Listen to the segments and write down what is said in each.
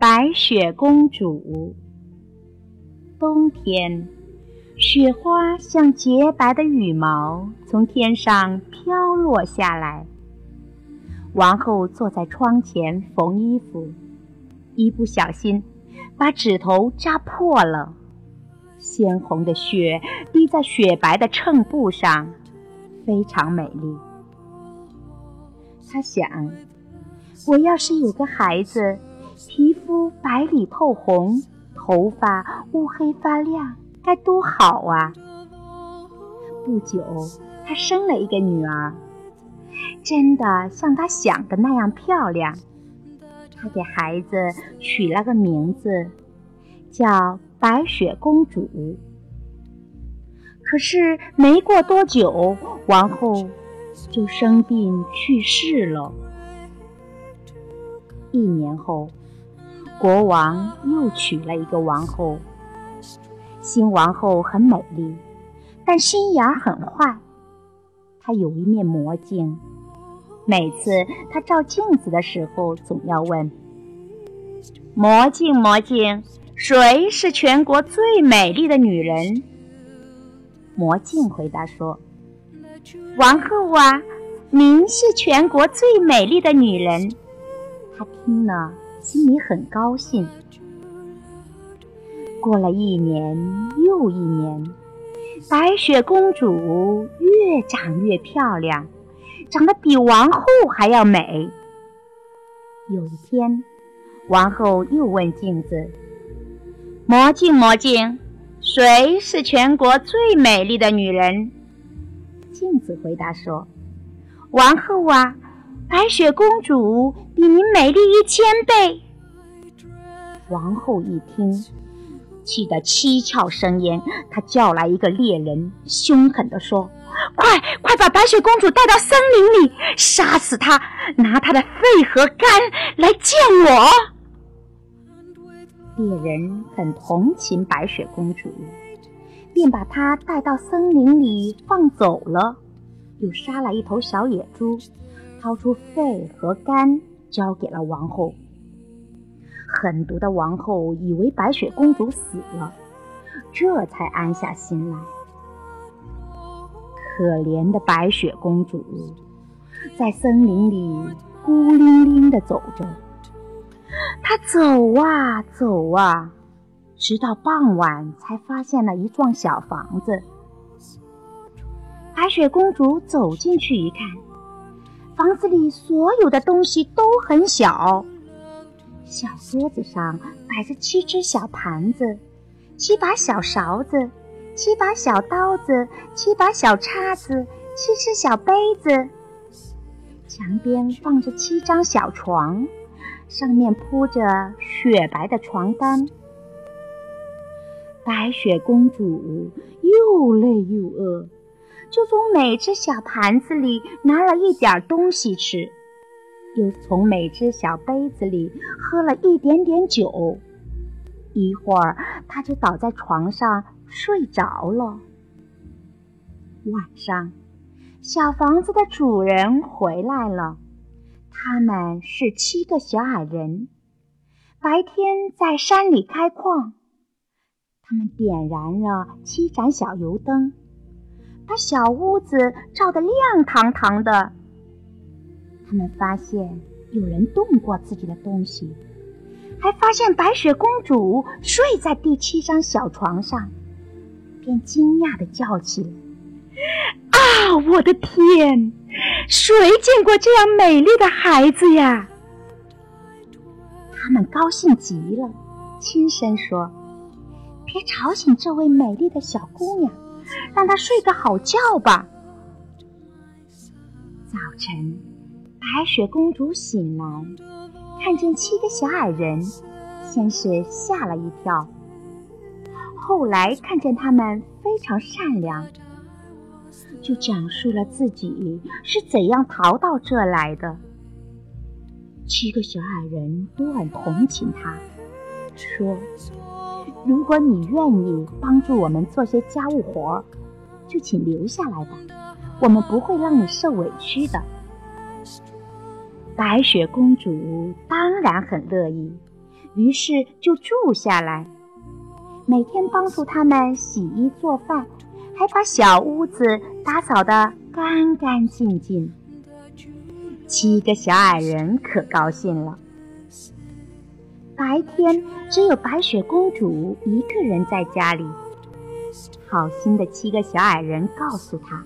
白雪公主。冬天，雪花像洁白的羽毛从天上飘落下来。王后坐在窗前缝衣服，一不小心把指头扎破了。鲜红的血滴在雪白的衬布上，非常美丽。她想，我要是有个孩子，皮肤白里透红。头发乌黑发亮，该多好啊！不久，她生了一个女儿，真的像她想的那样漂亮。她给孩子取了个名字，叫白雪公主。可是没过多久，王后就生病去世了。一年后。国王又娶了一个王后。新王后很美丽，但心眼儿很坏。她有一面魔镜，每次她照镜子的时候，总要问：“魔镜，魔镜，谁是全国最美丽的女人？”魔镜回答说：“王后啊，您是全国最美丽的女人。”她听了。心里很高兴。过了一年又一年，白雪公主越长越漂亮，长得比王后还要美。有一天，王后又问镜子：“魔镜，魔镜，谁是全国最美丽的女人？”镜子回答说：“王后啊。”白雪公主比您美丽一千倍。王后一听，气得七窍生烟。她叫来一个猎人，凶狠地说：“快快把白雪公主带到森林里，杀死她，拿她的肺和肝来见我。”猎人很同情白雪公主，便把她带到森林里放走了，又杀了一头小野猪。掏出肺和肝，交给了王后。狠毒的王后以为白雪公主死了，这才安下心来。可怜的白雪公主，在森林里孤零零地走着。她走啊走啊，直到傍晚才发现了一幢小房子。白雪公主走进去一看。房子里所有的东西都很小，小桌子上摆着七只小盘子，七把小勺子，七把小刀子，七把小叉子，七只小杯子。墙边放着七张小床，上面铺着雪白的床单。白雪公主又累又饿。就从每只小盘子里拿了一点东西吃，又从每只小杯子里喝了一点点酒。一会儿，他就倒在床上睡着了。晚上，小房子的主人回来了，他们是七个小矮人，白天在山里开矿，他们点燃了七盏小油灯。把小屋子照得亮堂堂的。他们发现有人动过自己的东西，还发现白雪公主睡在第七张小床上，便惊讶的叫起来：“啊，我的天！谁见过这样美丽的孩子呀？”他们高兴极了，轻声说：“别吵醒这位美丽的小姑娘。”让她睡个好觉吧。早晨，白雪公主醒来，看见七个小矮人，先是吓了一跳，后来看见他们非常善良，就讲述了自己是怎样逃到这来的。七个小矮人都很同情他，说。如果你愿意帮助我们做些家务活，就请留下来吧，我们不会让你受委屈的。白雪公主当然很乐意，于是就住下来，每天帮助他们洗衣做饭，还把小屋子打扫得干干净净。七个小矮人可高兴了。白天只有白雪公主一个人在家里。好心的七个小矮人告诉她，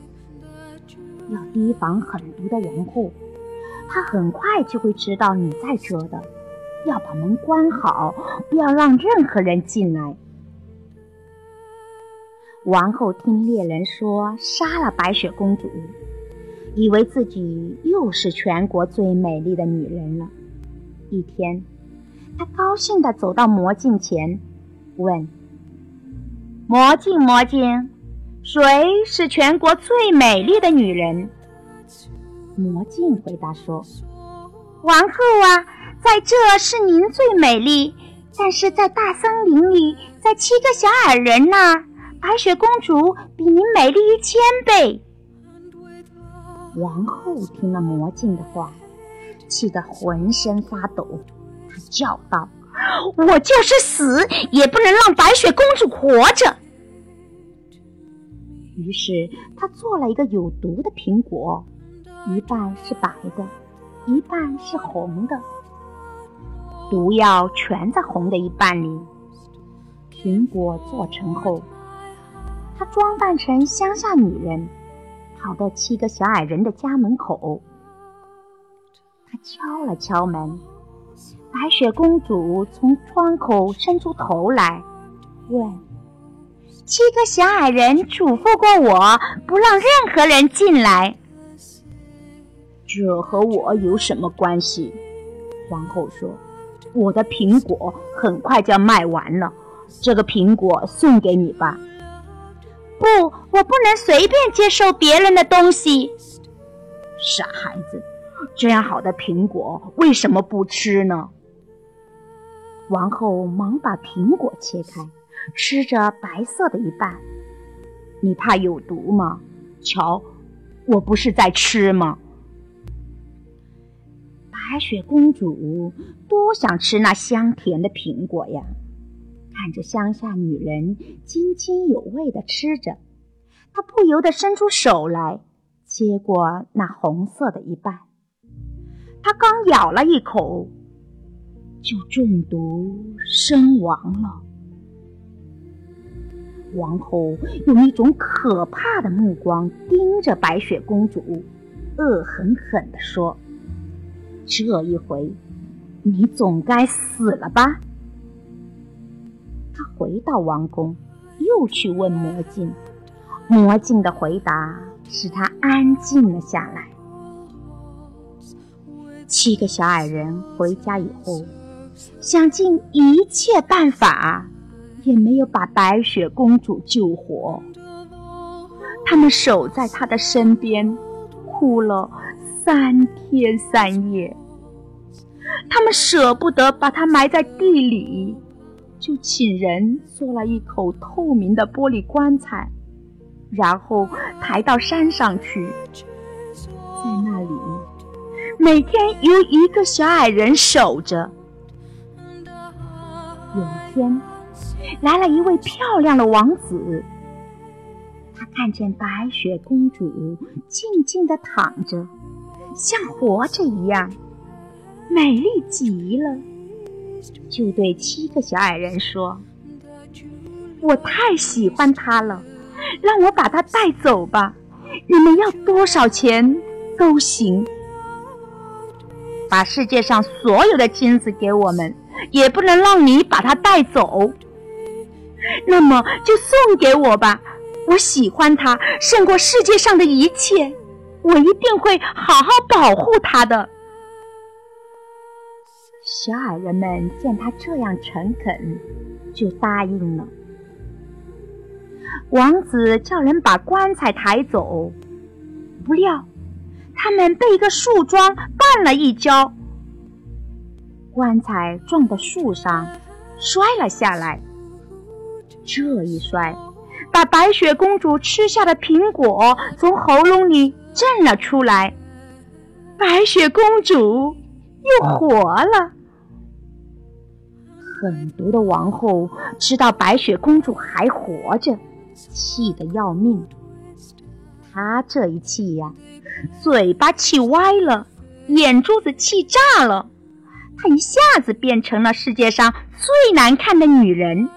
要提防狠毒的王后，她很快就会知道你在这的。要把门关好，不要让任何人进来。王后听猎人说杀了白雪公主，以为自己又是全国最美丽的女人了。一天，她高兴地走到魔镜前，问。魔镜，魔镜，谁是全国最美丽的女人？魔镜回答说：“王后啊，在这是您最美丽，但是在大森林里，在七个小矮人那儿，白雪公主比您美丽一千倍。”王后听了魔镜的话，气得浑身发抖，叫道。我就是死，也不能让白雪公主活着。于是他做了一个有毒的苹果，一半是白的，一半是红的，毒药全在红的一半里。苹果做成后，他装扮成乡下女人，跑到七个小矮人的家门口。他敲了敲门。白雪公主从窗口伸出头来，问：“七个小矮人嘱咐过我，不让任何人进来。这和我有什么关系？”皇后说：“我的苹果很快就要卖完了，这个苹果送给你吧。”“不，我不能随便接受别人的东西。”“傻孩子，这样好的苹果为什么不吃呢？”王后忙把苹果切开，吃着白色的一半。你怕有毒吗？瞧，我不是在吃吗？白雪公主多想吃那香甜的苹果呀！看着乡下女人津津有味的吃着，她不由得伸出手来接过那红色的一半。她刚咬了一口。就中毒身亡了。王后用一种可怕的目光盯着白雪公主，恶狠狠地说：“这一回，你总该死了吧？”她回到王宫，又去问魔镜，魔镜的回答使她安静了下来。七个小矮人回家以后。想尽一切办法，也没有把白雪公主救活。他们守在她的身边，哭了三天三夜。他们舍不得把她埋在地里，就请人做了一口透明的玻璃棺材，然后抬到山上去，在那里每天由一个小矮人守着。有一天，来了一位漂亮的王子。他看见白雪公主静静地躺着，像活着一样，美丽极了，就对七个小矮人说：“我太喜欢她了，让我把她带走吧。你们要多少钱都行，把世界上所有的金子给我们。”也不能让你把它带走，那么就送给我吧。我喜欢它胜过世界上的一切，我一定会好好保护它的。小矮人们见他这样诚恳，就答应了。王子叫人把棺材抬走，不料他们被一个树桩绊了一跤。棺材撞到树上摔了下来，这一摔把白雪公主吃下的苹果从喉咙里震了出来，白雪公主又活了。狠毒的王后知道白雪公主还活着，气得要命，她这一气呀，嘴巴气歪了，眼珠子气炸了。她一下子变成了世界上最难看的女人。